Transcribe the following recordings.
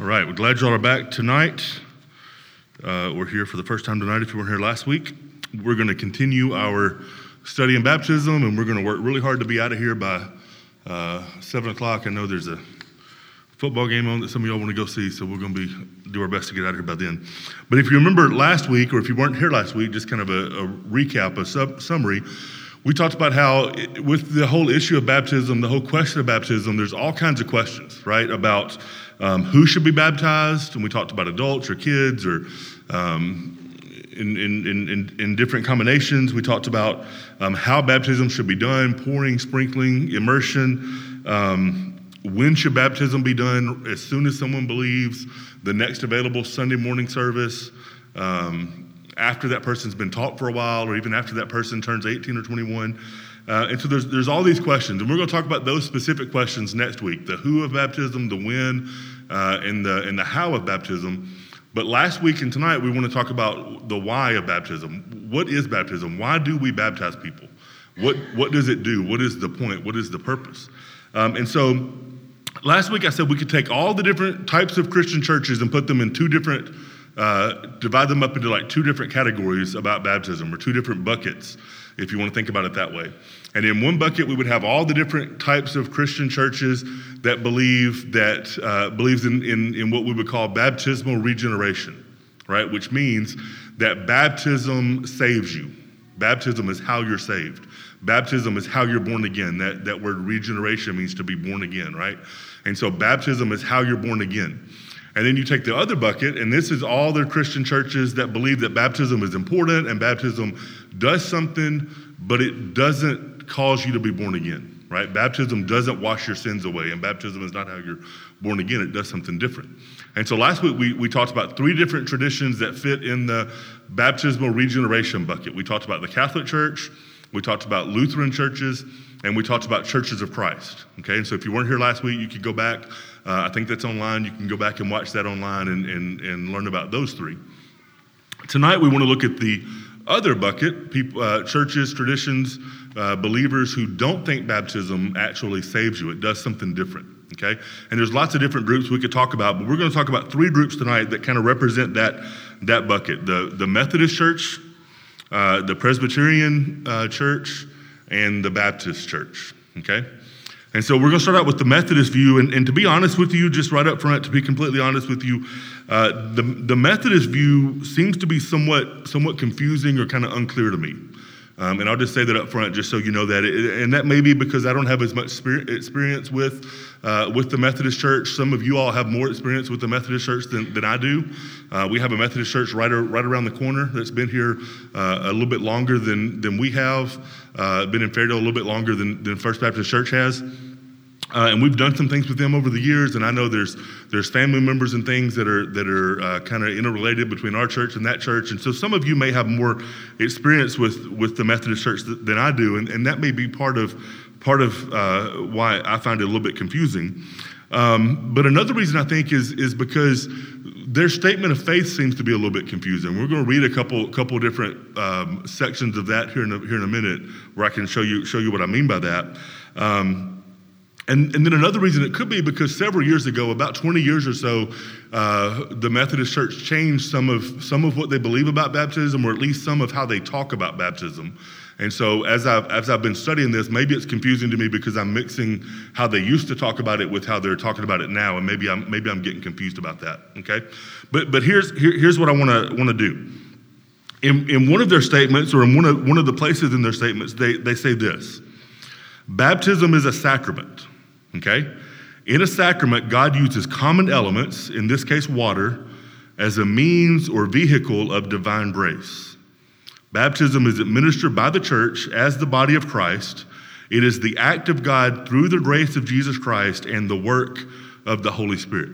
All right, we're glad y'all are back tonight. Uh, we're here for the first time tonight. If you weren't here last week, we're going to continue our study in baptism, and we're going to work really hard to be out of here by uh, seven o'clock. I know there's a football game on that some of y'all want to go see, so we're going to be do our best to get out of here by then. But if you remember last week, or if you weren't here last week, just kind of a, a recap, a sub, summary. We talked about how, it, with the whole issue of baptism, the whole question of baptism, there's all kinds of questions, right? About um, who should be baptized, and we talked about adults or kids or um, in, in, in, in, different combinations. We talked about um, how baptism should be done pouring, sprinkling, immersion. Um, when should baptism be done? As soon as someone believes, the next available Sunday morning service, um, after that person's been taught for a while, or even after that person turns 18 or 21. Uh, and so there's, there's all these questions, and we're going to talk about those specific questions next week the who of baptism, the when, uh, and, the, and the how of baptism. But last week and tonight, we want to talk about the why of baptism. What is baptism? Why do we baptize people? What, what does it do? What is the point? What is the purpose? Um, and so last week I said we could take all the different types of Christian churches and put them in two different, uh, divide them up into like two different categories about baptism or two different buckets, if you want to think about it that way. And in one bucket, we would have all the different types of Christian churches that believe that uh, believes in, in, in what we would call baptismal regeneration, right? Which means that baptism saves you. Baptism is how you're saved. Baptism is how you're born again. That, that word regeneration means to be born again, right? And so baptism is how you're born again. And then you take the other bucket, and this is all the Christian churches that believe that baptism is important and baptism does something, but it doesn't cause you to be born again, right? Baptism doesn't wash your sins away, and baptism is not how you're born again. It does something different. And so last week we, we talked about three different traditions that fit in the baptismal regeneration bucket. We talked about the Catholic Church, we talked about Lutheran churches, and we talked about churches of Christ. Okay, and so if you weren't here last week, you could go back. Uh, I think that's online. You can go back and watch that online and, and, and learn about those three. Tonight, we want to look at the other bucket people, uh, churches, traditions, uh, believers who don't think baptism actually saves you. It does something different. Okay? And there's lots of different groups we could talk about, but we're going to talk about three groups tonight that kind of represent that, that bucket the, the Methodist Church, uh, the Presbyterian uh, Church, and the Baptist Church. Okay? And so we're going to start out with the Methodist view. And, and to be honest with you, just right up front, to be completely honest with you, uh, the, the Methodist view seems to be somewhat, somewhat confusing or kind of unclear to me. Um, and I'll just say that up front, just so you know that. It, and that may be because I don't have as much experience with, uh, with the Methodist Church. Some of you all have more experience with the Methodist Church than, than I do. Uh, we have a Methodist Church right, right around the corner that's been here uh, a little bit longer than, than we have, uh, been in Fairdale a little bit longer than, than First Baptist Church has. Uh, and we've done some things with them over the years, and I know there's there's family members and things that are that are uh, kind of interrelated between our church and that church. And so some of you may have more experience with with the Methodist Church th- than I do, and, and that may be part of part of uh, why I find it a little bit confusing. Um, but another reason I think is is because their statement of faith seems to be a little bit confusing. We're going to read a couple couple different um, sections of that here in a, here in a minute, where I can show you show you what I mean by that. Um, and, and then another reason it could be because several years ago, about 20 years or so, uh, the Methodist Church changed some of, some of what they believe about baptism, or at least some of how they talk about baptism. And so, as I've, as I've been studying this, maybe it's confusing to me because I'm mixing how they used to talk about it with how they're talking about it now, and maybe I'm, maybe I'm getting confused about that. Okay, but but here's here, here's what I want to want to do. In, in one of their statements, or in one of one of the places in their statements, they they say this: Baptism is a sacrament. Okay? In a sacrament, God uses common elements, in this case water, as a means or vehicle of divine grace. Baptism is administered by the church as the body of Christ. It is the act of God through the grace of Jesus Christ and the work of the Holy Spirit.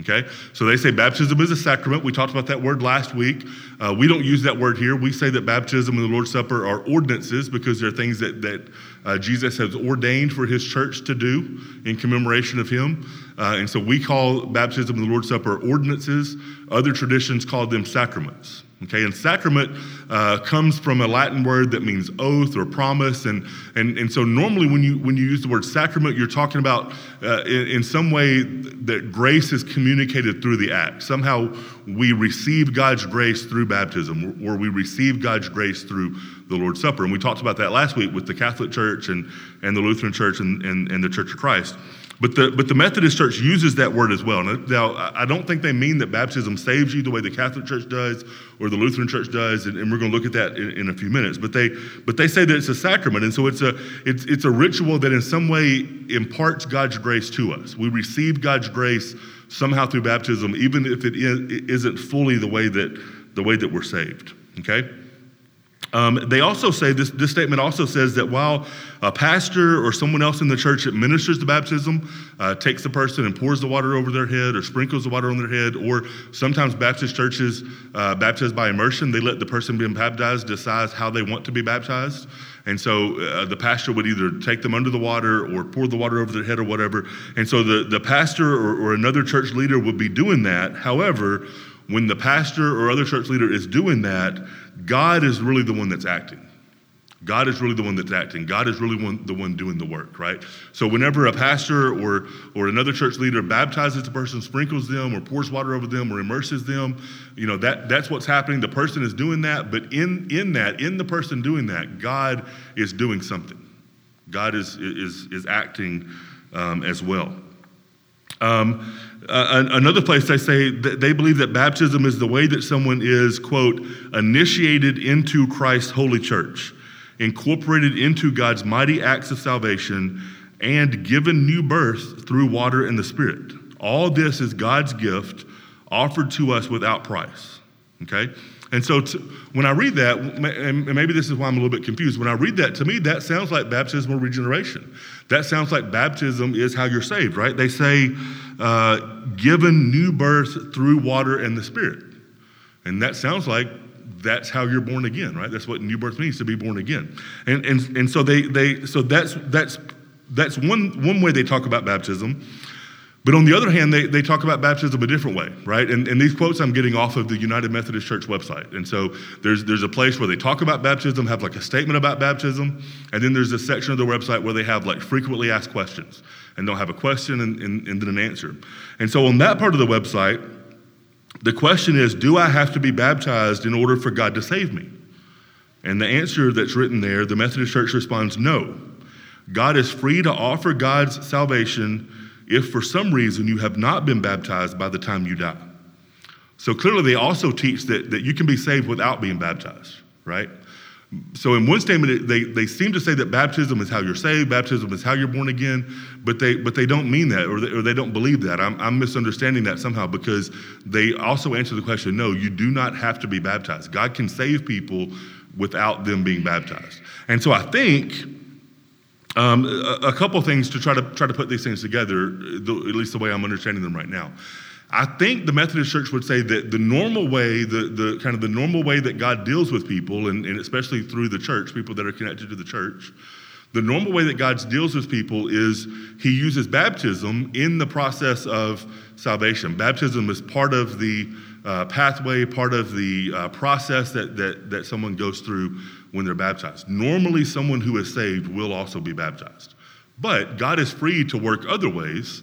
Okay? So they say baptism is a sacrament. We talked about that word last week. Uh, we don't use that word here. We say that baptism and the Lord's Supper are ordinances because they're things that, that uh, Jesus has ordained for his church to do in commemoration of him. Uh, and so we call baptism and the Lord's Supper ordinances. Other traditions call them sacraments. Okay, and sacrament uh, comes from a Latin word that means oath or promise, and, and, and so normally when you when you use the word sacrament, you're talking about uh, in, in, some way that grace is communicated through the act. Somehow we receive God's grace through baptism, or we receive God's grace through the Lord's Supper, and we talked about that last week with the Catholic Church and and the Lutheran Church and, and, and the Church of Christ. But the, but the Methodist Church uses that word as well. Now, I don't think they mean that baptism saves you the way the Catholic Church does or the Lutheran Church does, and, and we're going to look at that in, in, a few minutes. But they, but they say that it's a sacrament, and so it's a, it's, it's a ritual that in some way imparts God's grace to us. We receive God's grace somehow through baptism, even if it isn't fully the way that, the way that we're saved, okay? Um, they also say this, this statement also says that while a pastor or someone else in the church administers the baptism, uh, takes the person and pours the water over their head or sprinkles the water on their head, or sometimes Baptist churches uh, baptize by immersion, they let the person being baptized decide how they want to be baptized. And so uh, the pastor would either take them under the water or pour the water over their head or whatever. And so the, the pastor or, or another church leader would be doing that. However, when the pastor or other church leader is doing that, God is really the one that's acting. God is really the one that's acting. God is really one, the one doing the work, right? So whenever a pastor or or another church leader baptizes a person, sprinkles them, or pours water over them, or immerses them, you know that that's what's happening. The person is doing that, but in in that, in the person doing that, God is doing something. God is is is acting um, as well. Um, uh, another place they say they believe that baptism is the way that someone is, quote, initiated into Christ's holy church, incorporated into God's mighty acts of salvation, and given new birth through water and the Spirit. All this is God's gift offered to us without price. Okay? And so to, when I read that, and maybe this is why I'm a little bit confused, when I read that, to me, that sounds like baptismal regeneration. That sounds like baptism is how you're saved, right? They say, uh, given new birth through water and the Spirit. And that sounds like that's how you're born again, right? That's what new birth means to be born again. And, and, and so they, they so that's, that's, that's one, one way they talk about baptism. But on the other hand, they, they talk about baptism a different way, right? And, and these quotes I'm getting off of the United Methodist Church website. And so there's, there's a place where they talk about baptism, have like a statement about baptism, and then there's a section of the website where they have like frequently asked questions. And they'll have a question and, and, and then an answer. And so on that part of the website, the question is Do I have to be baptized in order for God to save me? And the answer that's written there, the Methodist Church responds no. God is free to offer God's salvation if for some reason you have not been baptized by the time you die. So clearly, they also teach that, that you can be saved without being baptized, right? So, in one statement, they, they seem to say that baptism is how you're saved, baptism is how you're born again, but they, but they don't mean that or they, or they don't believe that. I'm, I'm misunderstanding that somehow because they also answer the question no, you do not have to be baptized. God can save people without them being baptized. And so I think um, a, a, couple things to try to try to put these things together, the, at least the way I'm understanding them right now. I think the Methodist Church would say that the normal way, the, the kind of the normal way that God deals with people, and, and especially through the church, people that are connected to the church, the normal way that God deals with people is He uses baptism in the process of salvation. Baptism is part of the uh, pathway, part of the uh, process that, that, that someone goes through when they're baptized. Normally, someone who is saved will also be baptized. But God is free to work other ways,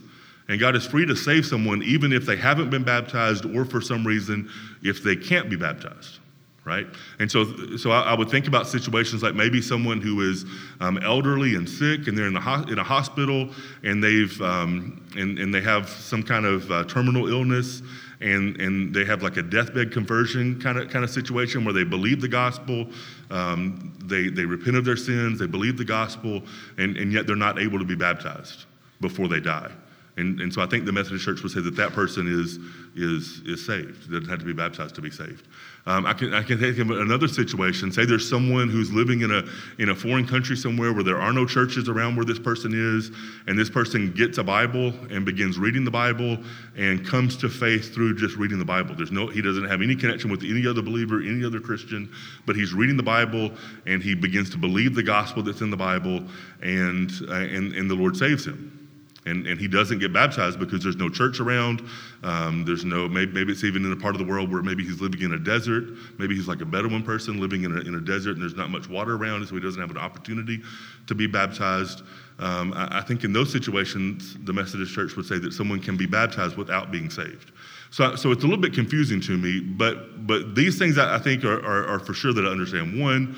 and God is free to save someone even if they haven't been baptized or for some reason if they can't be baptized. Right? And so, so I, I would think about situations like maybe someone who is um, elderly and sick, and they're in, the ho- in a hospital, and they've um, and, and they have some kind of uh, terminal illness, and, and they have like a deathbed conversion kind of kind of situation where they believe the gospel, um, they, they repent of their sins, they believe the gospel, and, and yet they're not able to be baptized before they die. And, and so I think the Methodist Church would say that that person is, is, is saved, doesn't have to be baptized to be saved. Um, I, can, I can think of another situation. Say there's someone who's living in a, in a foreign country somewhere where there are no churches around where this person is, and this person gets a Bible and begins reading the Bible and comes to faith through just reading the Bible. There's no, he doesn't have any connection with any other believer, any other Christian, but he's reading the Bible and he begins to believe the gospel that's in the Bible, and, uh, and, and the Lord saves him. And, and he doesn't get baptized because there's no church around. Um, there's no, maybe, maybe, it's even in a part of the world where maybe he's living in a desert. Maybe he's like a Bedouin person living in a, in a desert and there's not much water around, so he doesn't have an opportunity to be baptized. Um, I, I, think in those situations, the Methodist Church would say that someone can be baptized without being saved. So, so it's a little bit confusing to me, but, but these things I, I think are, are, are, for sure that I understand. One,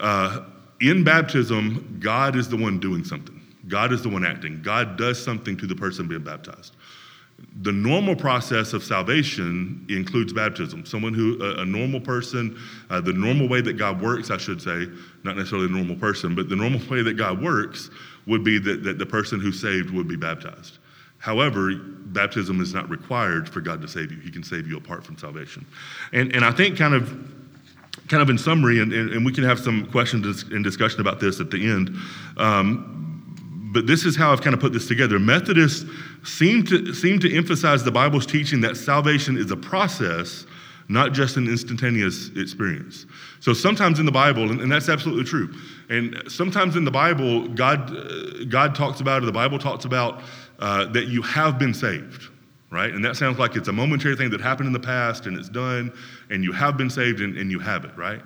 uh, in baptism, God is the one doing something. God is the one acting. God does something to the person being baptized. The normal process of salvation includes baptism. Someone who, a, a normal person, uh, the normal way that God works, I should say, not necessarily a normal person, but the normal way that God works would be that, that the person who's saved would be baptized. However, baptism is not required for God to save you. He can save you apart from salvation. And, and I think, kind of, kind of in summary, and, and, and we can have some questions and discussion about this at the end. Um, but this is how I've kind of put this together. Methodists seem to, seem to emphasize the Bible's teaching that salvation is a process, not just an instantaneous experience. So sometimes in the Bible, and, and that's absolutely true, and sometimes in the Bible, God, uh, God talks about, or the Bible talks about, uh, that you have been saved, right? And that sounds like it's a momentary thing that happened in the past and it's done, and you have been saved and, and you have it, right?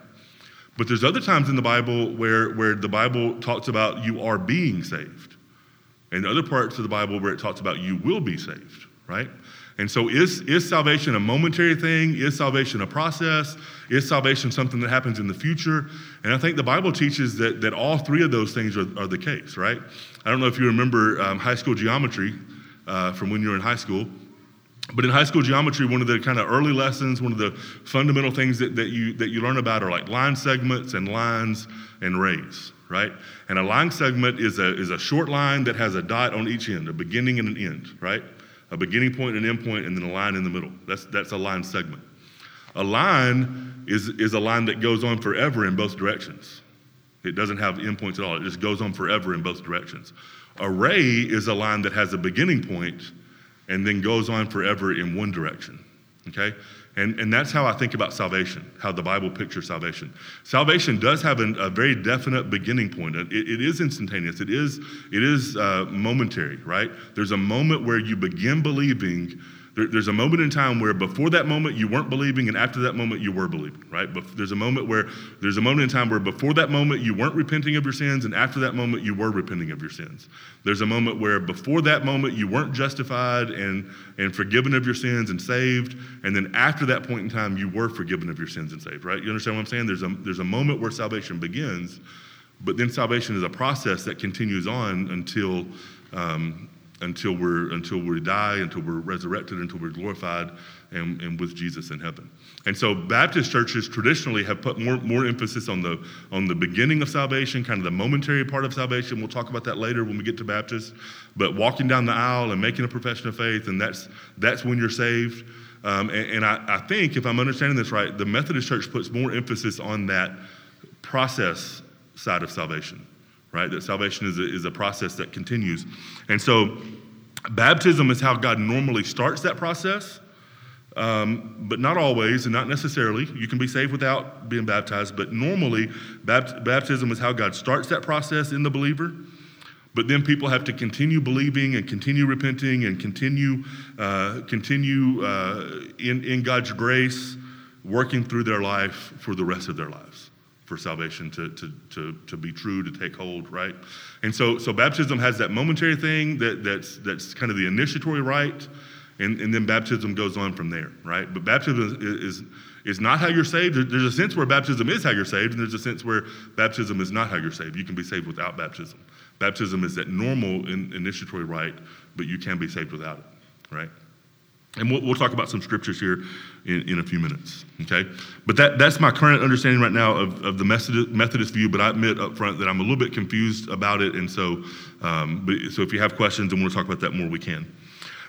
But there's other times in the Bible where, where the Bible talks about you are being saved and other parts of the Bible where it talks about you will be saved, right? And so, is, is salvation a momentary thing? Is salvation a process? Is salvation something that happens in the future? And I think the Bible teaches that, that all three of those things are, are the case, right? I don't know if you remember um, high school geometry uh, from when you were in high school. But in high school geometry, one of the kind of early lessons, one of the fundamental things that, that, you, that you learn about are like line segments and lines and rays, right? And a line segment is a, is a short line that has a dot on each end, a beginning and an end, right? A beginning point an end point, and then a line in the middle. That's, that's a line segment. A line is, is a line that goes on forever in both directions. It doesn't have endpoints at all, it just goes on forever in both directions. A ray is a line that has a beginning point and then goes on forever in one direction. Okay? And, and that's how I think about salvation, how the Bible pictures salvation. Salvation does have an, a very definite beginning point. It, it is instantaneous, it is, it is uh, momentary, right? There's a moment where you begin believing there, there's a moment in time where before that moment you weren't believing, and after that moment you were believing, right? But there's a moment where there's a moment in time where before that moment you weren't repenting of your sins, and after that moment you were repenting of your sins. There's a moment where before that moment you weren't justified and, and forgiven of your sins and saved, and then after that point in time you were forgiven of your sins and saved, right? You understand what I'm saying? There's a, there's a moment where salvation begins, but then salvation is a process that continues on until um, until we're until we die, until we're resurrected, until we're glorified and, and with Jesus in heaven. And so Baptist churches traditionally have put more, more emphasis on the on the beginning of salvation, kind of the momentary part of salvation. We'll talk about that later when we get to Baptist. But walking down the aisle and making a profession of faith, and that's that's when you're saved. Um, and, and I, I think, if I'm understanding this right, the Methodist Church puts more emphasis on that process side of salvation right? That salvation is a, is a process that continues. And so, baptism is how God normally starts that process, um, but not always and not necessarily. You can be saved without being baptized, but normally, bapt- baptism is how God starts that process in the believer. But then people have to continue believing and continue repenting and continue, uh, continue uh, in, in God's grace, working through their life for the rest of their lives for salvation to, to, to, to be true, to take hold, right? And so, so baptism has that momentary thing that, that's, that's kind of the initiatory rite, and, and then baptism goes on from there, right? But baptism is, is, is not how you're saved. There's a sense where baptism is how you're saved, and there's a sense where baptism is not how you're saved. You can be saved without baptism. Baptism is that normal in, initiatory rite, but you can be saved without it, right? And we'll, we'll talk about some scriptures here in, in a few minutes, okay? But that, that's my current understanding right now of, of the Methodist, view, but I admit up front that I'm a little bit confused about it. And so, um, but, so if you have questions and want to talk about that more, we can.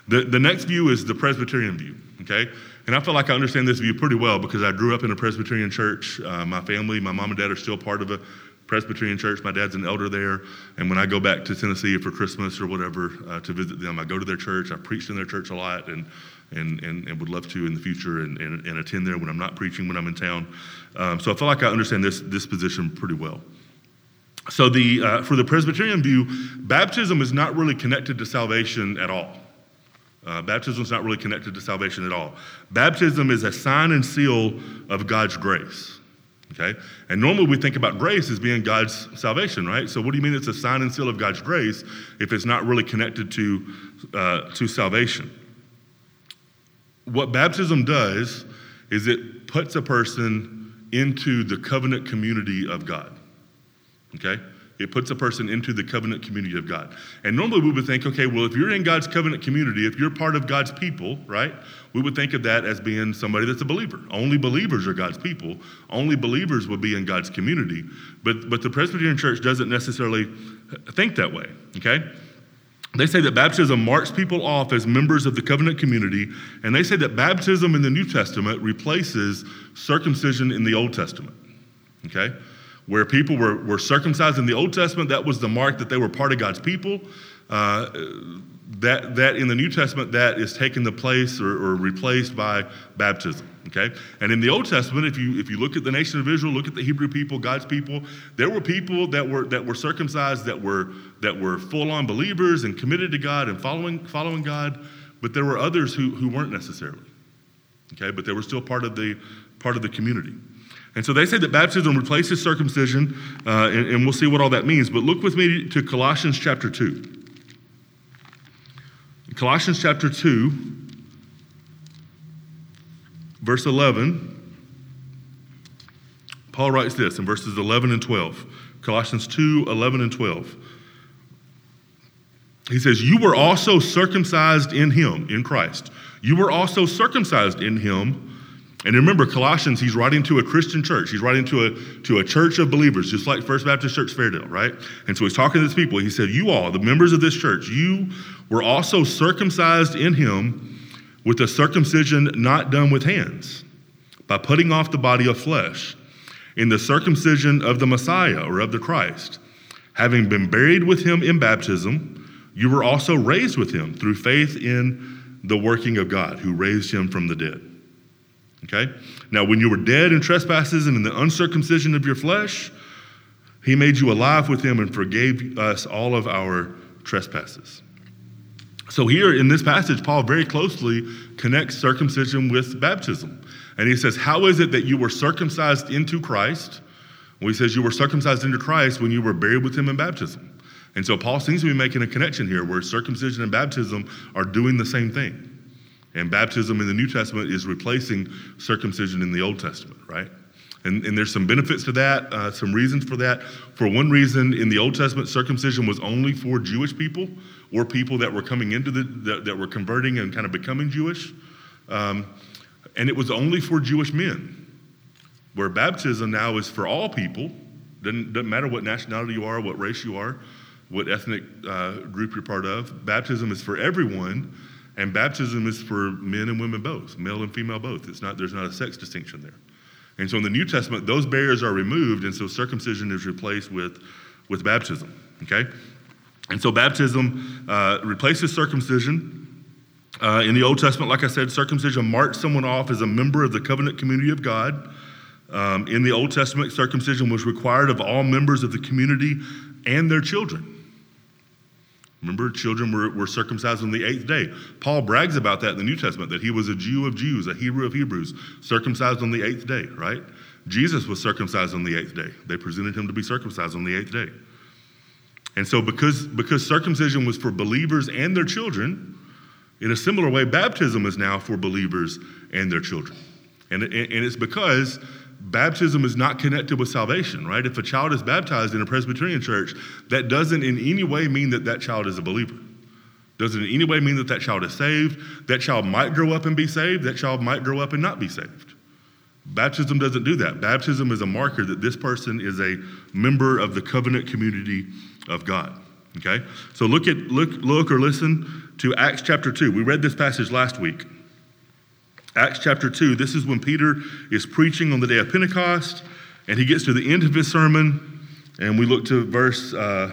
The, the next view is the Presbyterian view, okay? And I feel like I understand this view pretty well because I grew up in a Presbyterian church. Uh, my family, my mom and dad are still part of a Presbyterian church. My dad's an elder there. And when I go back to Tennessee for Christmas or whatever uh, to visit them, I go to their church. I preached in their church a lot and, and, and, and would love to in the future and, and, and, attend there when I'm not preaching when I'm in town. Um, so I feel like I understand this, this position pretty well. So the, uh, for the Presbyterian view, baptism is not really connected to salvation at all. Uh, baptism is not really connected to salvation at all. Baptism is a sign and seal of God's grace. Okay? And normally we think about grace as being God's salvation, right? So what do you mean it's a sign and seal of God's grace if it's not really connected to, uh, to salvation? What baptism does is it puts a person into the covenant community of God. Okay? It puts a person into the covenant community of God. And normally we would think, okay, well, if you're in God's covenant community, if you're part of God's people, right, we would think of that as being somebody that's a believer. Only believers are God's people. Only believers would be in God's community. But, but the Presbyterian Church doesn't necessarily think that way, okay? They say that baptism marks people off as members of the covenant community, and they say that baptism in the New Testament replaces circumcision in the Old Testament, okay? where people were, were circumcised in the Old Testament, that was the mark that they were part of God's people. Uh, that, that in the New Testament, that is taken the place or, or, replaced by baptism. Okay, and in the Old Testament, if you if you look at the nation of Israel, look at the Hebrew people, God's people, there were people that were that were circumcised that were that were full on believers and committed to God and following following God, but there were others who who weren't necessarily. Okay, but they were still part of the part of the community. And so they say that baptism replaces circumcision, uh, and, and we'll see what all that means. But look with me to Colossians chapter 2. Colossians chapter 2, verse 11. Paul writes this in verses 11 and 12. Colossians 2 11 and 12. He says, You were also circumcised in him, in Christ. You were also circumcised in him and remember, Colossians, he's writing to a Christian church. He's writing to a, to a church of believers, just like First Baptist Church Fairdale, right? And so he's talking to these people. He said, You all, the members of this church, you were also circumcised in him with a circumcision not done with hands, by putting off the body of flesh, in the circumcision of the Messiah or of the Christ. Having been buried with him in baptism, you were also raised with him through faith in the working of God, who raised him from the dead. Okay? Now, when you were dead in trespasses and in the uncircumcision of your flesh, he made you alive with him and forgave us all of our trespasses. So, here in this passage, Paul very closely connects circumcision with baptism. And he says, How is it that you were circumcised into Christ? Well, he says, You were circumcised into Christ when you were buried with him in baptism. And so, Paul seems to be making a connection here where circumcision and baptism are doing the same thing. And baptism in the New Testament is replacing circumcision in the Old Testament, right? And, and there's some benefits to that, uh, some reasons for that. For one reason, in the Old Testament, circumcision was only for Jewish people or people that were coming into the, that, that were converting and kind of becoming Jewish. Um, and it was only for Jewish men. Where baptism now is for all people, doesn't, doesn't matter what nationality you are, what race you are, what ethnic uh, group you're part of. Baptism is for everyone and baptism is for men and women both, male and female both. It's not, there's not a sex distinction there. And so in the New Testament, those barriers are removed, and so circumcision is replaced with, with baptism. Okay? And so baptism uh, replaces circumcision. Uh, in the Old Testament, like I said, circumcision marked someone off as a member of the covenant community of God. Um, in the Old Testament, circumcision was required of all members of the community and their children. Remember, children were, were circumcised on the eighth day. Paul brags about that in the New Testament, that he was a Jew of Jews, a Hebrew of Hebrews, circumcised on the eighth day, right? Jesus was circumcised on the eighth day. They presented him to be circumcised on the eighth day. And so, because, because circumcision was for believers and their children, in a similar way, baptism is now for believers and their children. And, and it's because baptism is not connected with salvation, right? If a child is baptized in a Presbyterian church, that doesn't in any way mean that that child is a believer. Doesn't in any way mean that that child is saved. That child might grow up and be saved. That child might grow up and not be saved. Baptism doesn't do that. Baptism is a marker that this person is a member of the covenant community of God. Okay? So look at look look or listen to Acts chapter 2. We read this passage last week. Acts chapter 2, this is when Peter is preaching on the day of Pentecost, and he gets to the end of his sermon, and we look to verse, uh,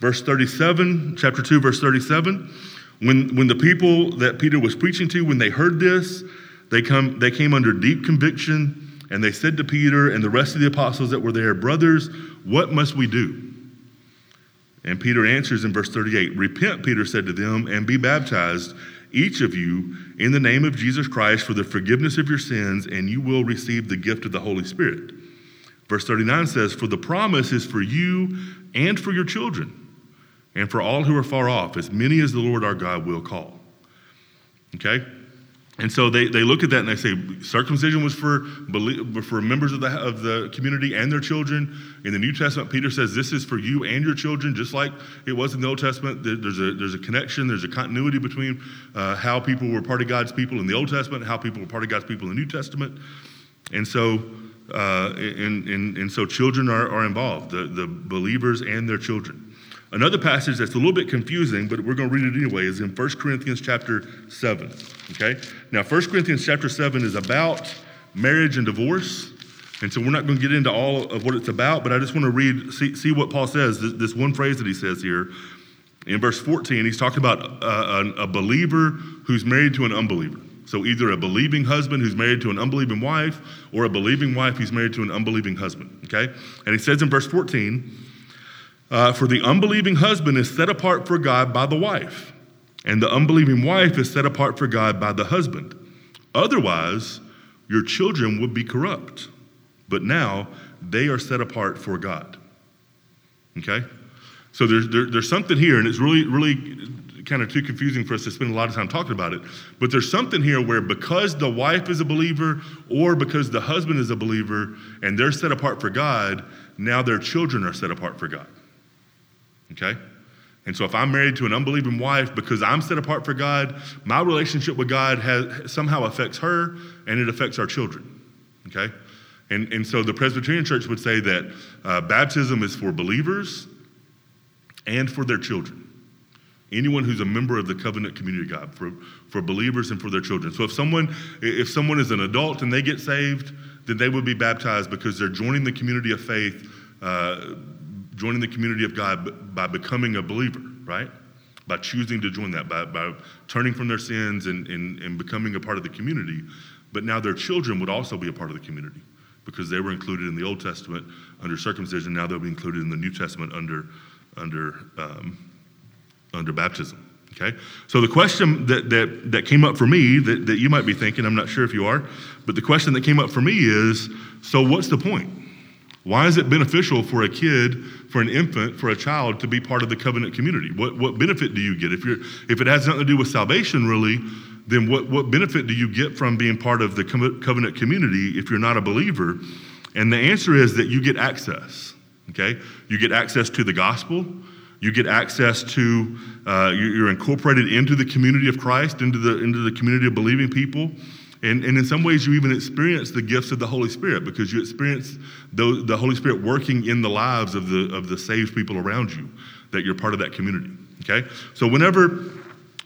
verse 37, chapter 2, verse 37. When, when the people that Peter was preaching to, when they heard this, they, come, they came under deep conviction, and they said to Peter and the rest of the apostles that were there, Brothers, what must we do? And Peter answers in verse 38 Repent, Peter said to them, and be baptized each of you in the name of Jesus Christ for the forgiveness of your sins, and you will receive the gift of the Holy Spirit. Verse 39 says, For the promise is for you and for your children, and for all who are far off, as many as the Lord our God will call. Okay? And so they, they look at that and they say circumcision was for, for members of the, of the community and their children. In the New Testament, Peter says this is for you and your children, just like it was in the Old Testament. There's a, there's a connection, there's a continuity between uh, how people were part of God's people in the Old Testament how people were part of God's people in the New Testament. And so, uh, and, and, and so children are, are involved, the, the believers and their children. Another passage that's a little bit confusing, but we're going to read it anyway, is in 1 Corinthians chapter 7. Okay? Now, 1 Corinthians chapter 7 is about marriage and divorce. And so we're not going to get into all of what it's about, but I just want to read, see, see what Paul says, this, this, one phrase that he says here. In verse 14, he's talking about uh, a, a, a believer who's married to an unbeliever. So either a believing husband who's married to an unbelieving wife, or a believing wife who's married to an unbelieving husband. Okay? And he says in verse 14, uh, for the unbelieving husband is set apart for God by the wife, and the unbelieving wife is set apart for God by the husband. Otherwise, your children would be corrupt, but now they are set apart for God. Okay? So there's, there, there's something here, and it's really, really kind of too confusing for us to spend a lot of time talking about it. But there's something here where because the wife is a believer or because the husband is a believer and they're set apart for God, now their children are set apart for God. Okay? And so if I'm married to an unbelieving wife because I'm set apart for God, my relationship with God has, somehow affects her and it affects our children. Okay? And, and so the Presbyterian Church would say that uh, baptism is for believers and for their children. Anyone who's a member of the covenant community of God, for, for believers and for their children. So if someone, if someone is an adult and they get saved, then they would be baptized because they're joining the community of faith uh, joining the community of God by becoming a believer, right? By choosing to join that, by, by turning from their sins and, and, and becoming a part of the community. But now their children would also be a part of the community because they were included in the Old Testament under circumcision. Now they'll be included in the New Testament under, under, um, under baptism. Okay? So the question that, that, that came up for me that, that you might be thinking, I'm not sure if you are, but the question that came up for me is so what's the point? Why is it beneficial for a kid, for an infant, for a child to be part of the covenant community? What, what benefit do you get? If, you're, if it has nothing to do with salvation, really, then what, what benefit do you get from being part of the covenant community if you're not a believer? And the answer is that you get access, okay? You get access to the gospel. You get access to, uh, you're incorporated into the community of Christ, into the, into the community of believing people. And, and in some ways, you even experience the gifts of the Holy Spirit because you experience the, the Holy Spirit working in the lives of the, of the saved people around you, that you're part of that community. Okay? So, whenever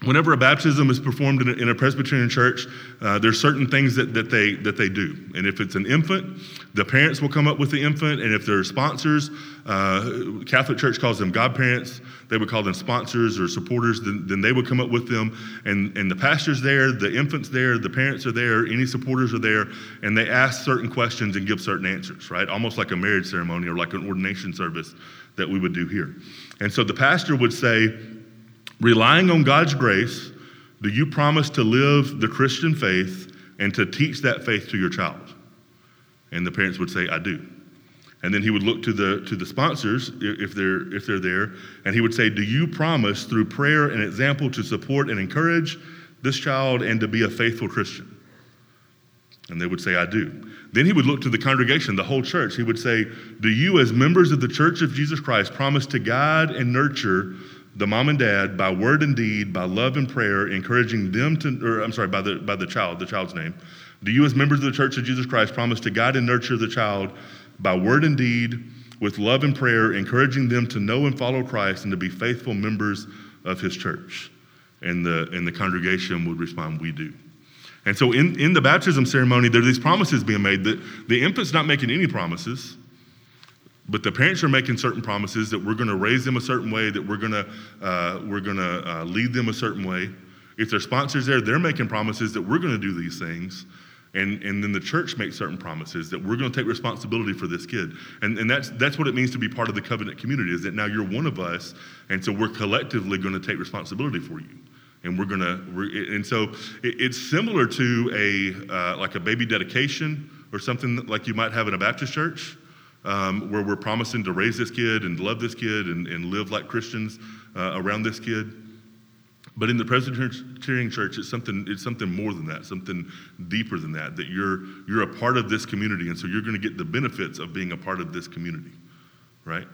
whenever a baptism is performed in a, in a Presbyterian church, uh, there's certain things that, that, they, that they do. And if it's an infant, the parents will come up with the infant. And if they're sponsors, uh, Catholic Church calls them godparents. They would call them sponsors or supporters. Then, then they would come up with them. And, and the pastor's there, the infant's there, the parents are there, any supporters are there. And they ask certain questions and give certain answers, right? Almost like a marriage ceremony or like an ordination service that we would do here. And so the pastor would say, Relying on God's grace, do you promise to live the Christian faith and to teach that faith to your child? And the parents would say, I do. And then he would look to the, to the sponsors, if they're, if they're there, and he would say, Do you promise through prayer and example to support and encourage this child and to be a faithful Christian? And they would say, I do. Then he would look to the congregation, the whole church. He would say, Do you, as members of the church of Jesus Christ, promise to guide and nurture the mom and dad, by word and deed, by love and prayer, encouraging them to, or I'm sorry, by the, by the child, the child's name. Do you, as members of the Church of Jesus Christ, promise to guide and nurture the child by word and deed, with love and prayer, encouraging them to know and follow Christ and to be faithful members of his church? And the, and the congregation would respond, We do. And so in, in the baptism ceremony, there are these promises being made that the infant's not making any promises. But the parents are making certain promises that we're going to raise them a certain way, that we're going to uh, we're going to uh, lead them a certain way. If their sponsors there, they're making promises that we're going to do these things. And, and then the church makes certain promises that we're going to take responsibility for this kid. And, and that's, that's what it means to be part of the covenant community, is that now you're one of us, and so we're collectively going to take responsibility for you. And we're going to, and so it, it's similar to a, uh, like a baby dedication or something like you might have in a Baptist church um, where we're promising to raise this kid and love this kid and, and live like Christians uh, around this kid. But in the Presbyterian Church, it's something, it's something more than that, something deeper than that, that you're, you're a part of this community, and so you're going to get the benefits of being a part of this community, right?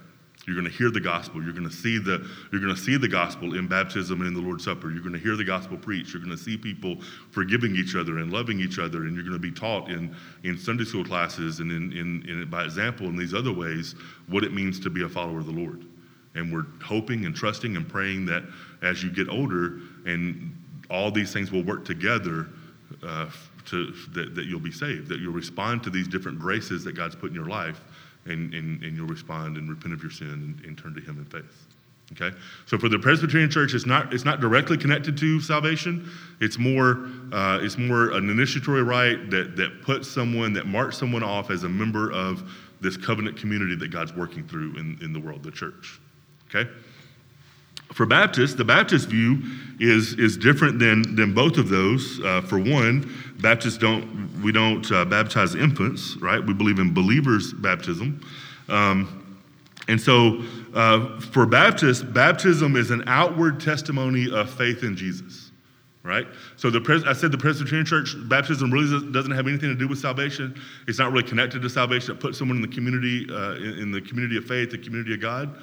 You're going to hear the gospel. You're going to see the you're going to see the gospel in baptism and in the Lord's Supper. You're going to hear the gospel preached. You're going to see people forgiving each other and loving each other. And you're going to be taught in, in Sunday school classes and in, in, in by example in these other ways what it means to be a follower of the Lord. And we're hoping and trusting and praying that as you get older and all these things will work together uh, to, that, that you'll be saved, that you'll respond to these different graces that God's put in your life and, and, and you'll respond and repent of your sin and, and turn to Him in faith. Okay, so for the Presbyterian Church, it's not it's not directly connected to salvation. It's more uh, it's more an initiatory rite that that puts someone that marks someone off as a member of this covenant community that God's working through in, in the world, the church. Okay. For Baptists, the Baptist view is, is different than, than both of those. Uh, for one, Baptists don't, we don't uh, baptize infants, right? We believe in believers' baptism. Um, and so uh, for Baptists, baptism is an outward testimony of faith in Jesus, right? So the pres- I said the Presbyterian Church baptism really doesn't have anything to do with salvation. It's not really connected to salvation. It puts someone in the community, uh, in, in the community of faith, the community of God.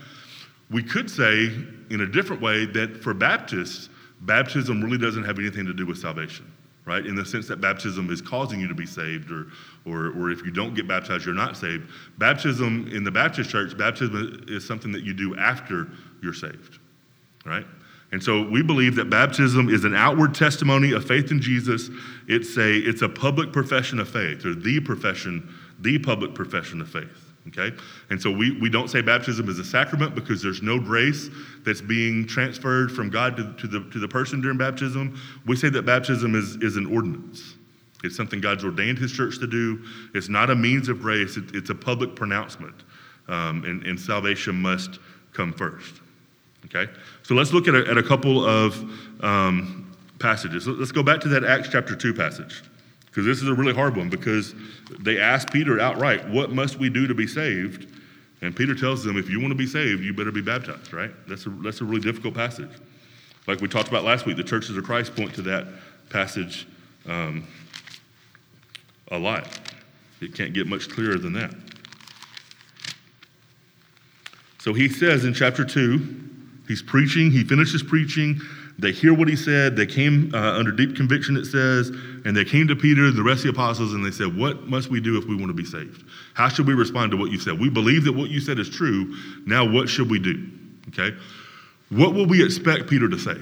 We could say, in a different way, that for Baptists, baptism really doesn't have anything to do with salvation, right? In the sense that baptism is causing you to be saved, or, or, or if you don't get baptized, you're not saved. Baptism in the Baptist church, baptism is something that you do after you're saved, right? And so we believe that baptism is an outward testimony of faith in Jesus. It's a, it's a public profession of faith, or the profession, the public profession of faith okay? And so we, we don't say baptism is a sacrament because there's no grace that's being transferred from God to, to, the, to the person during baptism. We say that baptism is, is an ordinance. It's something God's ordained his church to do. It's not a means of grace, it, it's a public pronouncement. Um, and, and salvation must come first. Okay? So let's look at a, at a couple of um, passages. Let's go back to that Acts chapter 2 passage because this is a really hard one because they ask Peter outright, What must we do to be saved? And Peter tells them, If you want to be saved, you better be baptized, right? That's a, that's a really difficult passage. Like we talked about last week, the churches of Christ point to that passage um, a lot. It can't get much clearer than that. So he says in chapter 2, he's preaching, he finishes preaching, they hear what he said. They came uh, under deep conviction, it says, and they came to Peter, the rest of the apostles, and they said, What must we do if we want to be saved? How should we respond to what you said? We believe that what you said is true. Now, what should we do? Okay? What will we expect Peter to say?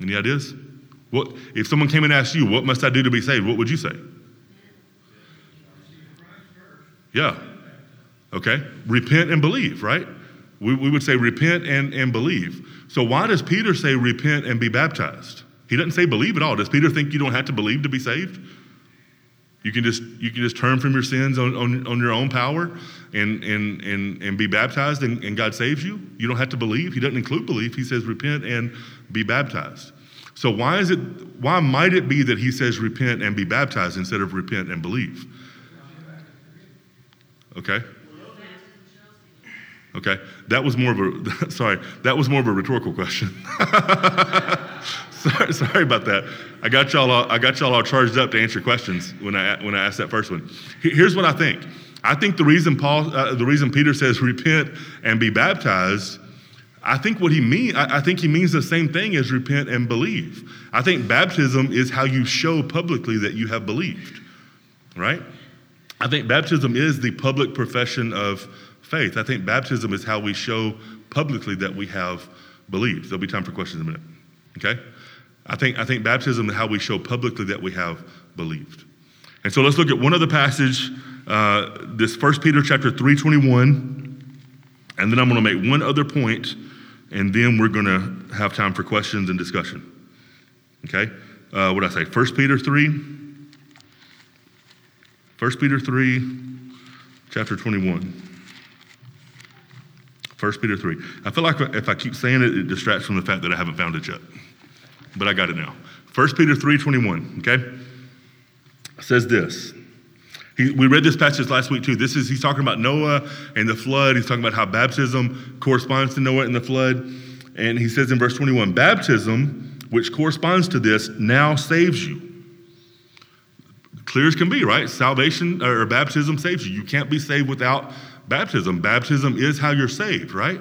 Any ideas? What if someone came and asked you, "What must I do to be saved?" What would you say? Yeah. Okay? Repent and believe, right? We, we would say repent and, and believe. So why does Peter say repent and be baptized? He doesn't say believe at all. Does Peter think you don't have to believe to be saved? You can just you can just turn from your sins on, on, on your own power and and and, and be baptized and, and God saves you. You don't have to believe. He doesn't include belief. He says repent and be baptized. So why is it why might it be that he says repent and be baptized instead of repent and believe? Okay. Okay, that was more of a sorry. That was more of a rhetorical question. sorry, sorry about that. I got y'all. All, I got y'all all charged up to answer questions when I when I asked that first one. Here's what I think. I think the reason Paul, uh, the reason Peter says repent and be baptized, I think what he mean, I, I think he means the same thing as repent and believe. I think baptism is how you show publicly that you have believed, right? I think baptism is the public profession of faith. I think baptism is how we show publicly that we have believed. There'll be time for questions in a minute. Okay? I think, I think baptism is how we show publicly that we have believed. And so let's look at one other passage, uh, this 1 Peter chapter 321, and then I'm going to make one other point, and then we're going to have time for questions and discussion. Okay? Uh, what did I say? 1 Peter 3. 1 Peter 3, chapter 21. 1 Peter 3. I feel like if I keep saying it, it distracts from the fact that I haven't found it yet. But I got it now. 1 Peter 3 21, okay? says this. He, we read this passage last week too. This is he's talking about Noah and the flood. He's talking about how baptism corresponds to Noah and the flood. And he says in verse 21, baptism, which corresponds to this, now saves you. Clear as can be, right? Salvation or baptism saves you. You can't be saved without baptism. Baptism is how you're saved, right?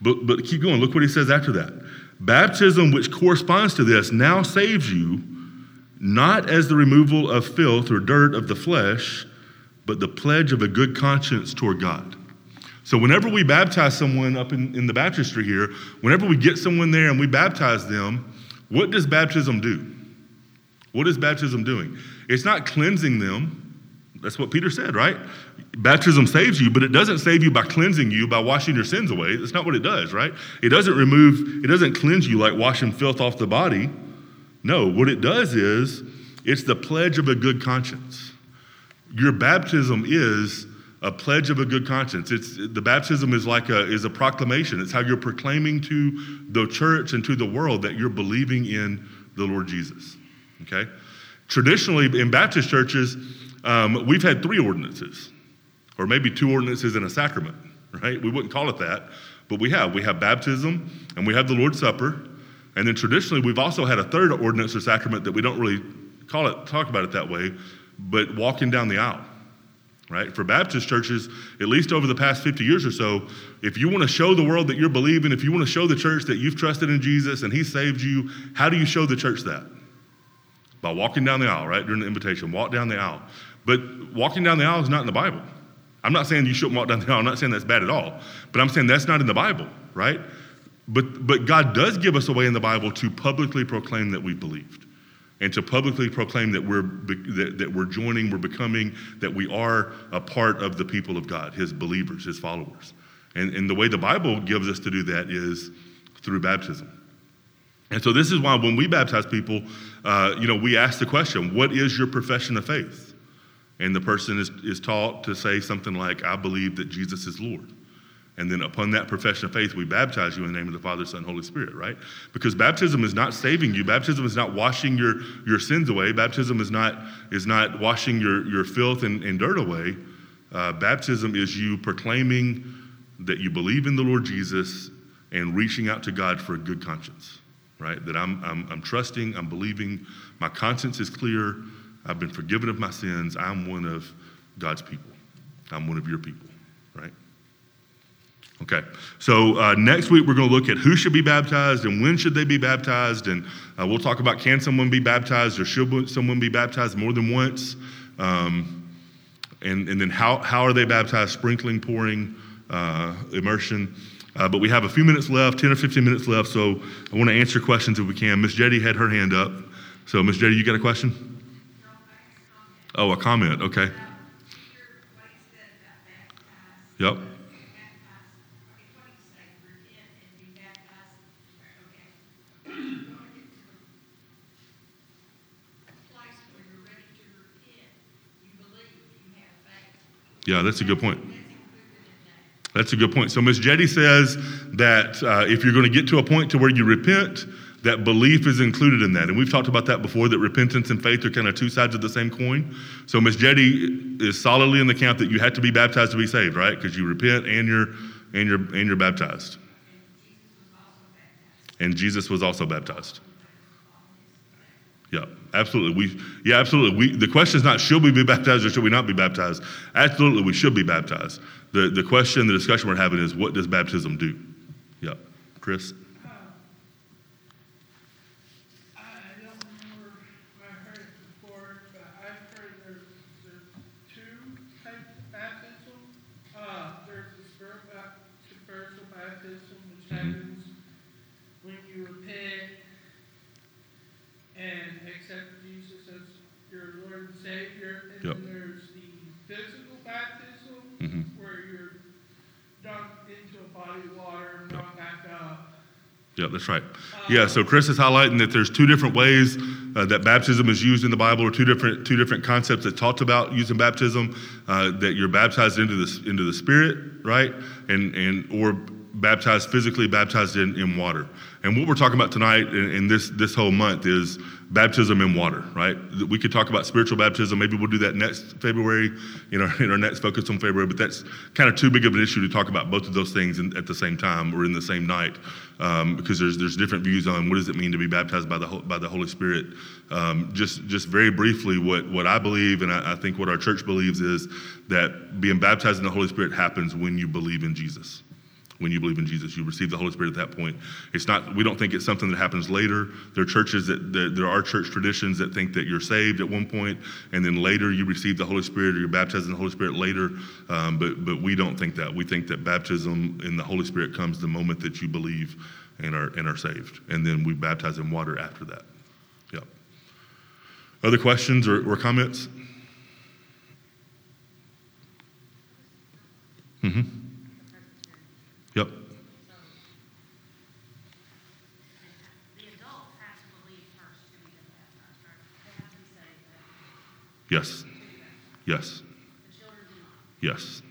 But, but keep going. Look what he says after that. Baptism, which corresponds to this, now saves you, not as the removal of filth or dirt of the flesh, but the pledge of a good conscience toward God. So, whenever we baptize someone up in, in the baptistry here, whenever we get someone there and we baptize them, what does baptism do? What is baptism doing? It's not cleansing them. That's what Peter said, right? Baptism saves you, but it doesn't save you by cleansing you, by washing your sins away. That's not what it does, right? It doesn't remove, it doesn't cleanse you like washing filth off the body. No, what it does is it's the pledge of a good conscience. Your baptism is a pledge of a good conscience. It's the baptism is like a is a proclamation. It's how you're proclaiming to the church and to the world that you're believing in the Lord Jesus. Okay? Traditionally, in Baptist churches, um, we've had three ordinances or maybe two ordinances and a sacrament, right? We wouldn't call it that, but we have. We have baptism and we have the Lord's Supper. And then traditionally, we've also had a third ordinance or sacrament that we don't really call it, talk about it that way, but walking down the aisle, right? For Baptist churches, at least over the past 50 years or so, if you want to show the world that you're believing, if you want to show the church that you've trusted in Jesus and He saved you, how do you show the church that? By walking down the aisle, right? During the invitation, walk down the aisle. But walking down the aisle is not in the Bible. I'm not saying you shouldn't walk down the aisle. I'm not saying that's bad at all. But I'm saying that's not in the Bible, right? But, but God does give us a way in the Bible to publicly proclaim that we believed and to publicly proclaim that we're, that, that we're joining, we're becoming, that we are a part of the people of God, his believers, his followers. And, and the way the Bible gives us to do that is through baptism. And so this is why when we baptize people, uh, you know, we ask the question, what is your profession of faith? And the person is, is taught to say something like, I believe that Jesus is Lord. And then upon that profession of faith, we baptize you in the name of the Father, Son, Holy Spirit, right? Because baptism is not saving you. Baptism is not washing your, your sins away. Baptism is not, is not washing your, your filth and, and dirt away. Uh, baptism is you proclaiming that you believe in the Lord Jesus and reaching out to God for a good conscience, right? That I'm, I'm, I'm trusting, I'm believing, my conscience is clear, I've been forgiven of my sins. I'm one of God's people. I'm one of your people, right? Okay, so uh, next week we're going to look at who should be baptized and when should they be baptized, and uh, we'll talk about can someone be baptized or should someone be baptized more than once, um, and, and then how, how are they baptized, sprinkling, pouring, uh, immersion. Uh, but we have a few minutes left, 10 or 15 minutes left, so I want to answer questions if we can. Miss Jetty had her hand up. So, Miss Jetty, you got a question? Oh, a comment, okay. Yep. Yeah, that's a good point. That's a good point. So Ms. Jetty says that uh, if you're going to get to a point to where you repent, that belief is included in that. And we've talked about that before that repentance and faith are kind of two sides of the same coin. So Miss Jetty is solidly in the camp that you have to be baptized to be saved, right? Because you repent and you're and you're and you're baptized. And Jesus was also baptized. Yeah, absolutely. We, yeah, absolutely. We, the question is not should we be baptized or should we not be baptized? Absolutely, we should be baptized. The, the question, the discussion we're having is what does baptism do? Yeah. Chris? I don't remember if I heard it before, but I've heard there's, there's two types of baptism. Uh, there's the spirit bap- spiritual baptism, which happens when you repent and accept Jesus as your Lord and Savior. And Yep. then there's the physical baptism, Mhm. where you're dunked into a body of water and brought back up. Yeah, that's right. Yeah, so Chris is highlighting that there's two different ways uh, that baptism is used in the Bible, or two different two different concepts that talked about using baptism. Uh, that you're baptized into the into the Spirit, right, and and or baptized physically, baptized in, in water. And what we're talking about tonight in this this whole month is baptism in water, right? We could talk about spiritual baptism. Maybe we'll do that next February, in our in our next focus on February. But that's kind of too big of an issue to talk about both of those things in, at the same time or in the same night, um, because there's there's different views on what does it mean to be baptized by the by the Holy Spirit. Um, just just very briefly, what what I believe and I, I think what our church believes is that being baptized in the Holy Spirit happens when you believe in Jesus when you believe in Jesus. You receive the Holy Spirit at that point. It's not, we don't think it's something that happens later. There are churches that, that there are church traditions that think that you're saved at one point and then later you receive the Holy Spirit or you're baptized in the Holy Spirit later. Um, but, but we don't think that. We think that baptism in the Holy Spirit comes the moment that you believe and are, and are saved. And then we baptize in water after that. Yep. Other questions or, or comments? Mm-hmm. Yep. The adults have to believe first to be baptized, right? They have to be saved first Yes. to be baptized. Yes. The children do not. Yes. Once they get saved, do they have to Yes.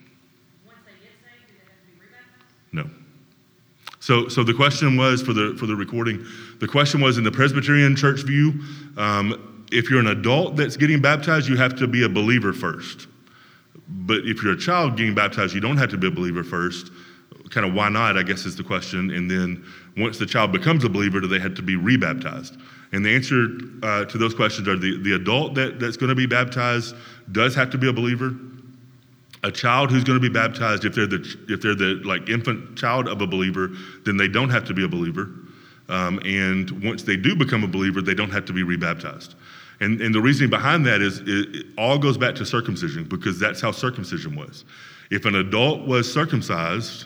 rebaptized? No. So, so the question was for the for the recording. The question was in the Presbyterian church view. Um, if you're an adult that's getting baptized, you have to be a believer first. But if you're a child getting baptized, you don't have to be a believer first. Kind of why not? I guess is the question. And then once the child becomes a believer, do they have to be rebaptized? And the answer uh, to those questions are the, the adult that, that's going to be baptized does have to be a believer. A child who's going to be baptized if they're the if they're the like infant child of a believer then they don't have to be a believer. Um, and once they do become a believer they don't have to be rebaptized. And, and the reasoning behind that is it, it all goes back to circumcision because that's how circumcision was. If an adult was circumcised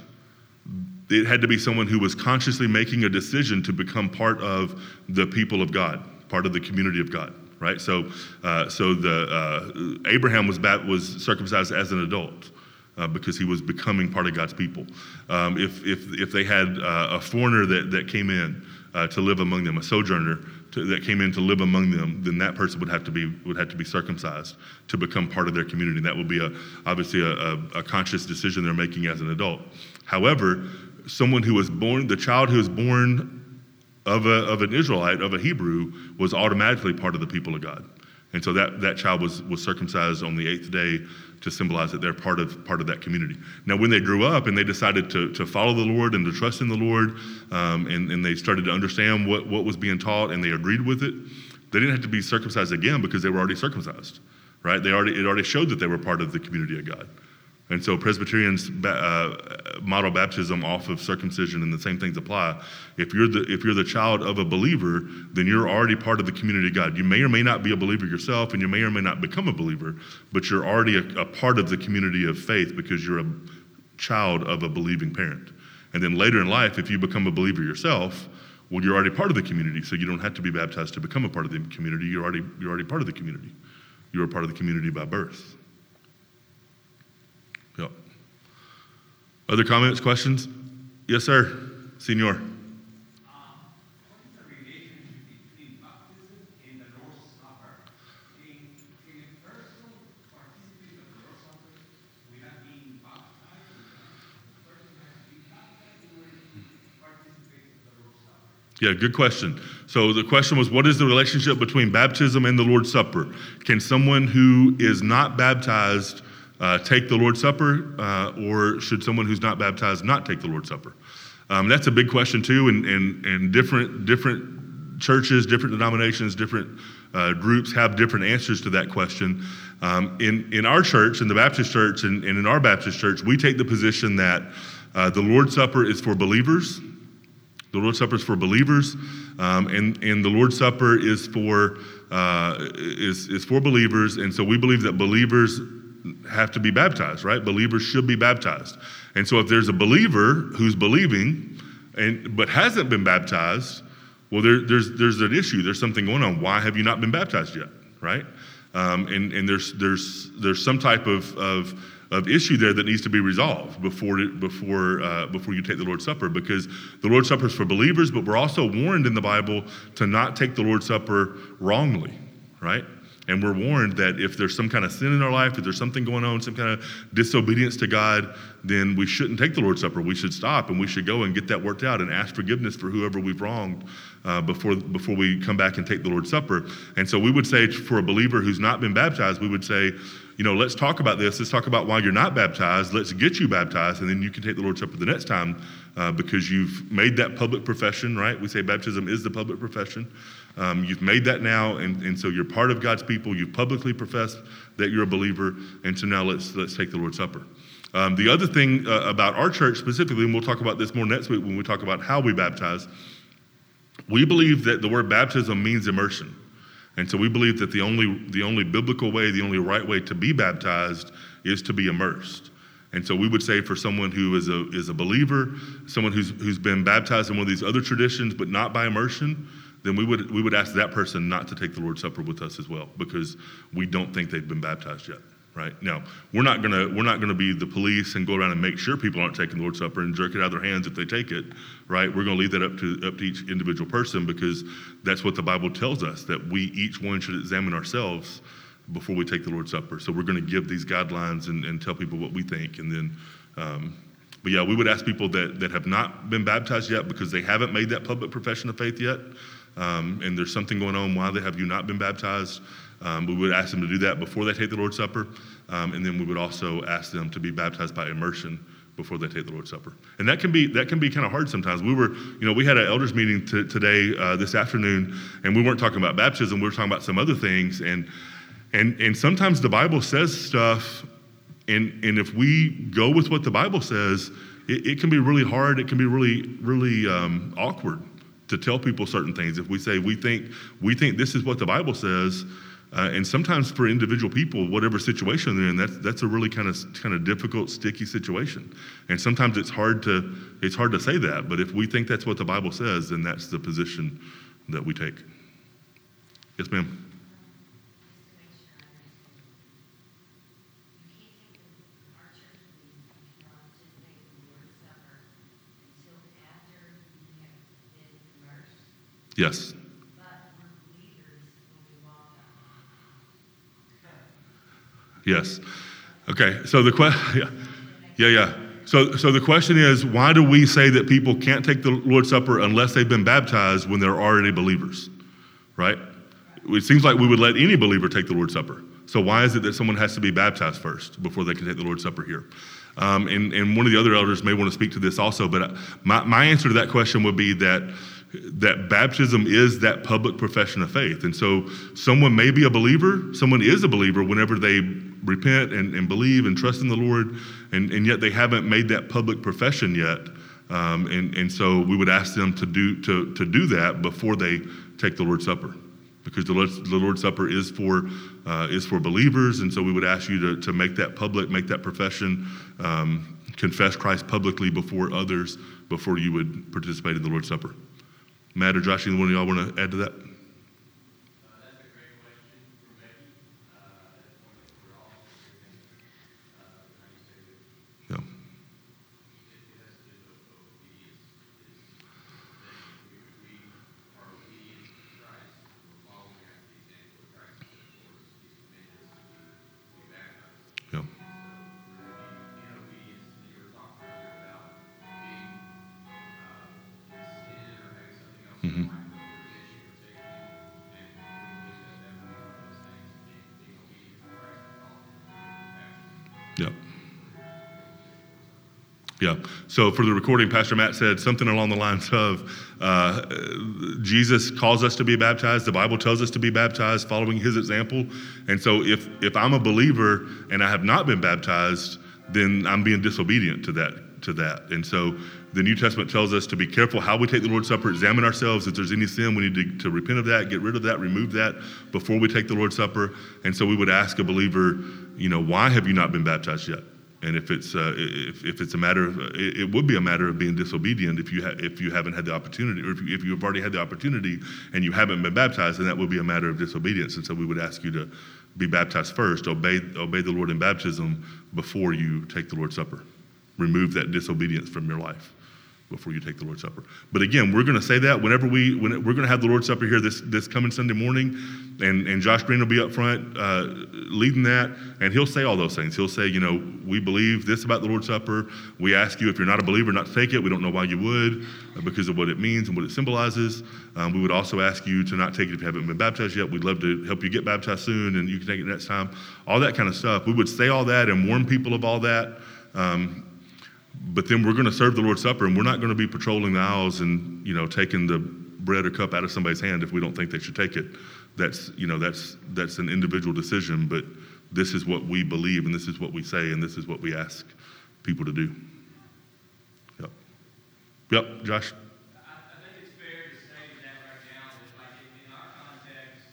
it had to be someone who was consciously making a decision to become part of the people of God, part of the community of God, right? So, uh, so the uh, Abraham was bat- was circumcised as an adult. Uh, because he was becoming part of God's people. Um, if, if, if they had uh, a foreigner that, that came in uh, to live among them, a sojourner to, that came in to live among them, then that person would have to be would have to be circumcised to become part of their community. That would be a obviously a, a, a conscious decision they're making as an adult. However, someone who was born, the child who was born of, a, of an Israelite, of a Hebrew, was automatically part of the people of God. And so that, that child was, was circumcised on the eighth day to symbolize that they're part of, part of that community. Now, when they grew up and they decided to, to follow the Lord and to trust in the Lord, um, and, and they started to understand what, what was being taught and they agreed with it, they didn't have to be circumcised again because they were already circumcised, right? They already, it already showed that they were part of the community of God. And so Presbyterians uh, model baptism off of circumcision, and the same things apply. If you're the if you're the child of a believer, then you're already part of the community of God. You may or may not be a believer yourself, and you may or may not become a believer, but you're already a, a part of the community of faith because you're a child of a believing parent. And then later in life, if you become a believer yourself, well, you're already part of the community, so you don't have to be baptized to become a part of the community. You're already you're already part of the community. You're a part of the community by birth. Other comments, questions? Yes, sir. Senor. Yeah, good question. So the question was what is the relationship between baptism and the Lord's Supper? Can someone who is not baptized uh, take the Lord's Supper, uh, or should someone who's not baptized not take the Lord's Supper? Um, that's a big question too, and, and, and different different churches, different denominations, different uh, groups have different answers to that question. Um, in, in our church, in the Baptist church, and, and in our Baptist church, we take the position that uh, the Lord's Supper is for believers. The Lord's Supper is for believers, um, and, and the Lord's Supper is for, uh, is, is for believers. And so we believe that believers have to be baptized, right? Believers should be baptized. And so if there's a believer who's believing and but hasn't been baptized, well, there, there's there's an issue. There's something going on. Why have you not been baptized yet, right? Um, and and there's there's there's some type of of of issue there that needs to be resolved before before uh, before you take the Lord's Supper because the Lord's Supper is for believers, but we're also warned in the Bible to not take the Lord's Supper wrongly, right? And we're warned that if there's some kind of sin in our life, if there's something going on, some kind of disobedience to God, then we shouldn't take the Lord's Supper. We should stop and we should go and get that worked out and ask forgiveness for whoever we've wronged uh, before, before we come back and take the Lord's Supper. And so we would say for a believer who's not been baptized, we would say, you know, let's talk about this. Let's talk about why you're not baptized. Let's get you baptized, and then you can take the Lord's Supper the next time uh, because you've made that public profession, right? We say baptism is the public profession. Um, you've made that now, and, and so you're part of God's people. You've publicly professed that you're a believer, and so now let's let's take the Lord's Supper. Um, the other thing uh, about our church specifically, and we'll talk about this more next week when we talk about how we baptize, we believe that the word baptism means immersion. And so we believe that the only, the only biblical way, the only right way to be baptized is to be immersed. And so we would say for someone who is a, is a believer, someone who's, who's been baptized in one of these other traditions, but not by immersion, then we would, we would ask that person not to take the Lord's Supper with us as well, because we don't think they've been baptized yet right? Now, we're not gonna we're not gonna be the police and go around and make sure people aren't taking the Lord's Supper and jerk it out of their hands if they take it, right? We're gonna leave that up to up to each individual person because that's what the Bible tells us that we each one should examine ourselves before we take the Lord's Supper. So we're gonna give these guidelines and, and tell people what we think, and then. Um, but yeah, we would ask people that, that have not been baptized yet because they haven't made that public profession of faith yet, um, and there's something going on why they have you not been baptized. Um, we would ask them to do that before they take the Lord's Supper, um, and then we would also ask them to be baptized by immersion before they take the Lord's Supper. And that can be that can be kind of hard sometimes. We were, you know, we had an elders meeting t- today uh, this afternoon, and we weren't talking about baptism. We were talking about some other things, and and and sometimes the Bible says stuff, and and if we go with what the Bible says, it, it can be really hard. It can be really really um, awkward to tell people certain things. If we say we think we think this is what the Bible says uh, and sometimes for individual people, whatever situation they're in, that's that's a really kind of kind of difficult, sticky situation. And sometimes it's hard to it's hard to say that. But if we think that's what the Bible says, then that's the position that we take. Yes, ma'am. Yes. Yes. Okay. So the question, yeah, yeah, yeah. So, so the question is, why do we say that people can't take the Lord's Supper unless they've been baptized when they're already believers? Right? It seems like we would let any believer take the Lord's Supper. So why is it that someone has to be baptized first before they can take the Lord's Supper here? Um, and, and one of the other elders may want to speak to this also, but my, my answer to that question would be that that baptism is that public profession of faith. And so someone may be a believer, someone is a believer whenever they repent and, and believe and trust in the Lord, and, and yet they haven't made that public profession yet. Um, and, and so we would ask them to do, to, to do that before they take the Lord's Supper. Because the Lord's, the Lord's Supper is for, uh, is for believers, and so we would ask you to, to make that public, make that profession, um, confess Christ publicly before others before you would participate in the Lord's Supper. Matt or Josh, either one of y'all want to add to that? Yeah. So for the recording, Pastor Matt said something along the lines of uh, Jesus calls us to be baptized. The Bible tells us to be baptized, following His example. And so if if I'm a believer and I have not been baptized, then I'm being disobedient to that to that. And so the New Testament tells us to be careful how we take the Lord's Supper, examine ourselves. If there's any sin, we need to, to repent of that, get rid of that, remove that before we take the Lord's Supper. And so we would ask a believer, you know, why have you not been baptized yet? And if it's uh, if, if it's a matter of it, it would be a matter of being disobedient if you ha- if you haven't had the opportunity or if, you, if you've already had the opportunity and you haven't been baptized, then that would be a matter of disobedience. And so we would ask you to be baptized first, obey obey the Lord in baptism before you take the Lord's Supper. Remove that disobedience from your life before you take the Lord's Supper. But again, we're going to say that whenever we when we're going to have the Lord's Supper here this this coming Sunday morning, and and Josh Green will be up front uh, leading that, and he'll say all those things. He'll say, you know, we believe this about the Lord's Supper. We ask you if you're not a believer not to take it. We don't know why you would uh, because of what it means and what it symbolizes. Um, we would also ask you to not take it if you haven't been baptized yet. We'd love to help you get baptized soon, and you can take it next time. All that kind of stuff. We would say all that and warn people of all that. Um, but then we're going to serve the Lord's Supper, and we're not going to be patrolling the aisles and you know taking the bread or cup out of somebody's hand if we don't think they should take it. That's you know that's that's an individual decision, but this is what we believe, and this is what we say, and this is what we ask people to do. Yep. Yep, Josh. I, I think it's fair to say that right now, that like in, in our context,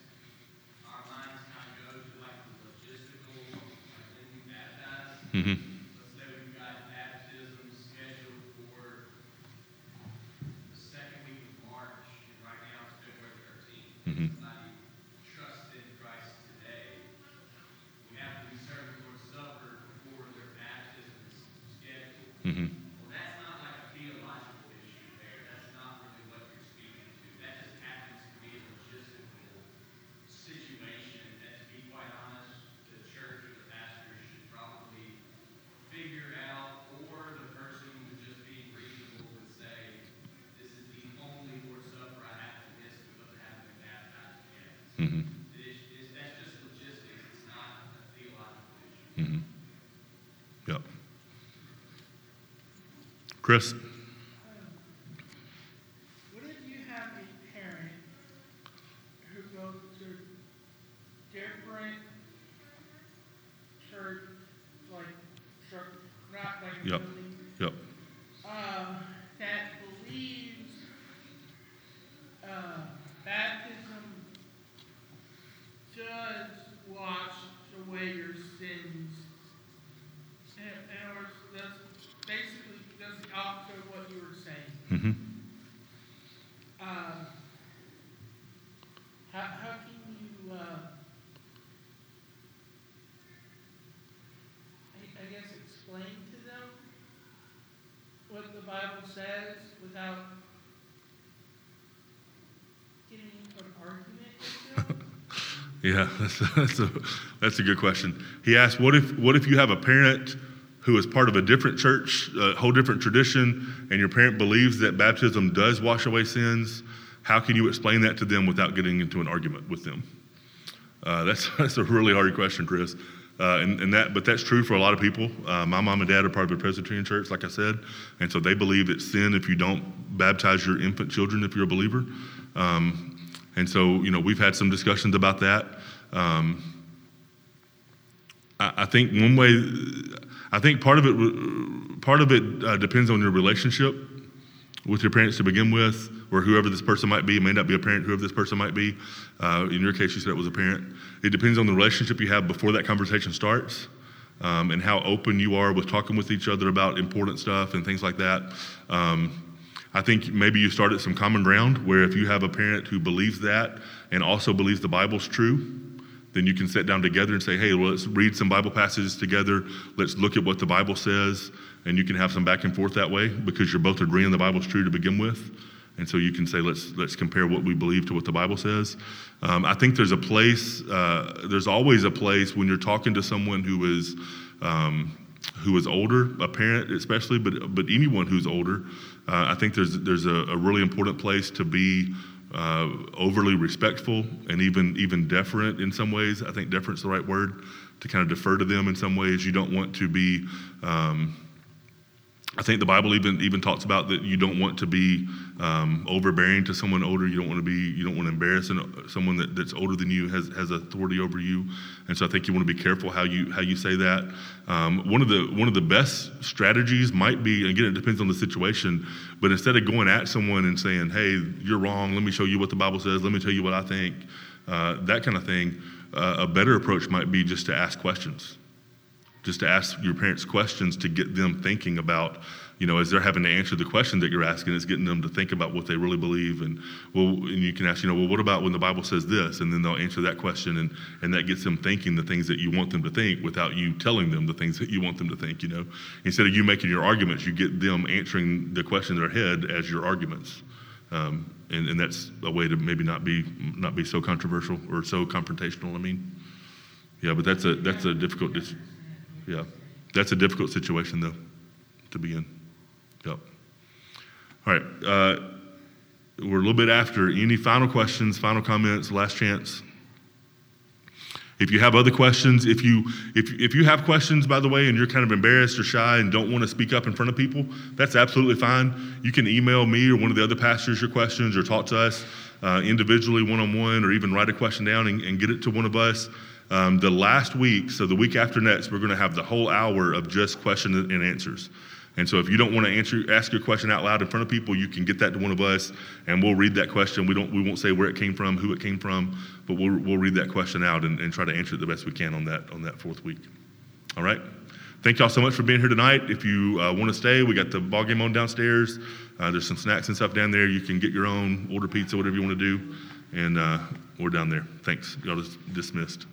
our minds kind of go to like the logistical, like when we baptize. Mm-hmm. Let's say we've got baptism scheduled for the second week of March, and right now it's February thirteenth. Mhm. Somebody trusted Christ today. We have to be serving the Lord's Supper before their baptism is scheduled. Mm-hmm. Well, that's not like a theological issue there. That's not really what you're speaking to. That just happens to be a logistical situation that, to be quite honest, the church or the pastor should probably figure out, or the person who's just being reasonable would say, this is the only Lord's Supper I have to miss because I haven't been baptized yet. Mm-hmm. It's, it's, that's just logistics. It's not a theological issue. Mm-hmm. Yep. Chris. What if you have a parent who goes to different church, like, church, not like Yep. really, Yep. um, that believes, uh, baptism does wash away your sins. In, in other words, that's basically, that's the opposite of what you were saying. Mm-hmm. Um, how, how can you, uh, I, I guess explain to them what the Bible says without getting into an argument with them? Yeah, that's, that's a that's a good question. He asked, "What if what if you have a parent who is part of a different church, a whole different tradition, and your parent believes that baptism does wash away sins? How can you explain that to them without getting into an argument with them?" Uh, that's that's a really hard question, Chris. Uh, and, and that, but that's true for a lot of people. Uh, my mom and dad are part of a Presbyterian church, like I said, and so they believe it's sin if you don't baptize your infant children if you're a believer. Um, and so, you know, we've had some discussions about that. Um, I, I think one way, I think part of it, part of it uh, depends on your relationship with your parents to begin with, or whoever this person might be. It may not be a parent, whoever this person might be. Uh, in your case, you said it was a parent. It depends on the relationship you have before that conversation starts. Um, and how open you are with talking with each other about important stuff and things like that. Um, I think maybe you start at some common ground where if you have a parent who believes that and also believes the Bible's true, then you can sit down together and say, hey, well, let's read some Bible passages together. Let's look at what the Bible says. And you can have some back and forth that way because you're both agreeing the Bible's true to begin with. And so you can say, let's, let's compare what we believe to what the Bible says. Um, I think there's a place, uh, there's always a place when you're talking to someone who is, um, who is older, a parent especially, but, but anyone who's older, uh, I think there's, there's a, a really important place to be uh, overly respectful and even, even deferent in some ways. I think deference is the right word to kind of defer to them in some ways. You don't want to be, um, I think the Bible even even talks about that you don't want to be um, overbearing to someone older. You don't want to be you don't want to embarrass someone that, that's older than you has has authority over you. And so I think you want to be careful how you how you say that. Um, one of the one of the best strategies might be again it depends on the situation, but instead of going at someone and saying, "Hey, you're wrong. Let me show you what the Bible says. Let me tell you what I think," uh, that kind of thing. Uh, a better approach might be just to ask questions just to ask your parents questions to get them thinking about you know as they're having to answer the question that you're asking it's getting them to think about what they really believe. And well and you can ask you know well what about when the bible says this? And then they'll answer that question and and that gets them thinking the things that you want them to think without you telling them the things that you want them to think you know? Instead of you making your arguments you get them answering the question in their head as your arguments. Um, and, and that's a way to maybe not be not be so controversial or so confrontational i mean. Yeah but that's a that's a difficult dis- yeah, that's a difficult situation though to be in. Yep. All right, uh, we're a little bit after. Any final questions, final comments, last chance? If you have other questions, if you if if you have questions, by the way, and you're kind of embarrassed or shy and don't want to speak up in front of people, that's absolutely fine. You can email me or one of the other pastors your questions, or talk to us uh, individually, one on one, or even write a question down and, and get it to one of us. Um, the last week, so the week after next, we're going to have the whole hour of just questions and answers. And so if you don't want to answer, ask your question out loud in front of people, you can get that to one of us, and we'll read that question. We don't, we won't say where it came from, who it came from, but we'll, we'll read that question out and, and try to answer it the best we can on that on that fourth week. All right. Thank y'all so much for being here tonight. If you uh, want to stay, we got the ball game on downstairs. Uh, there's some snacks and stuff down there. You can get your own, order pizza, whatever you want to do, and uh, we're down there. Thanks. Y'all just dismissed.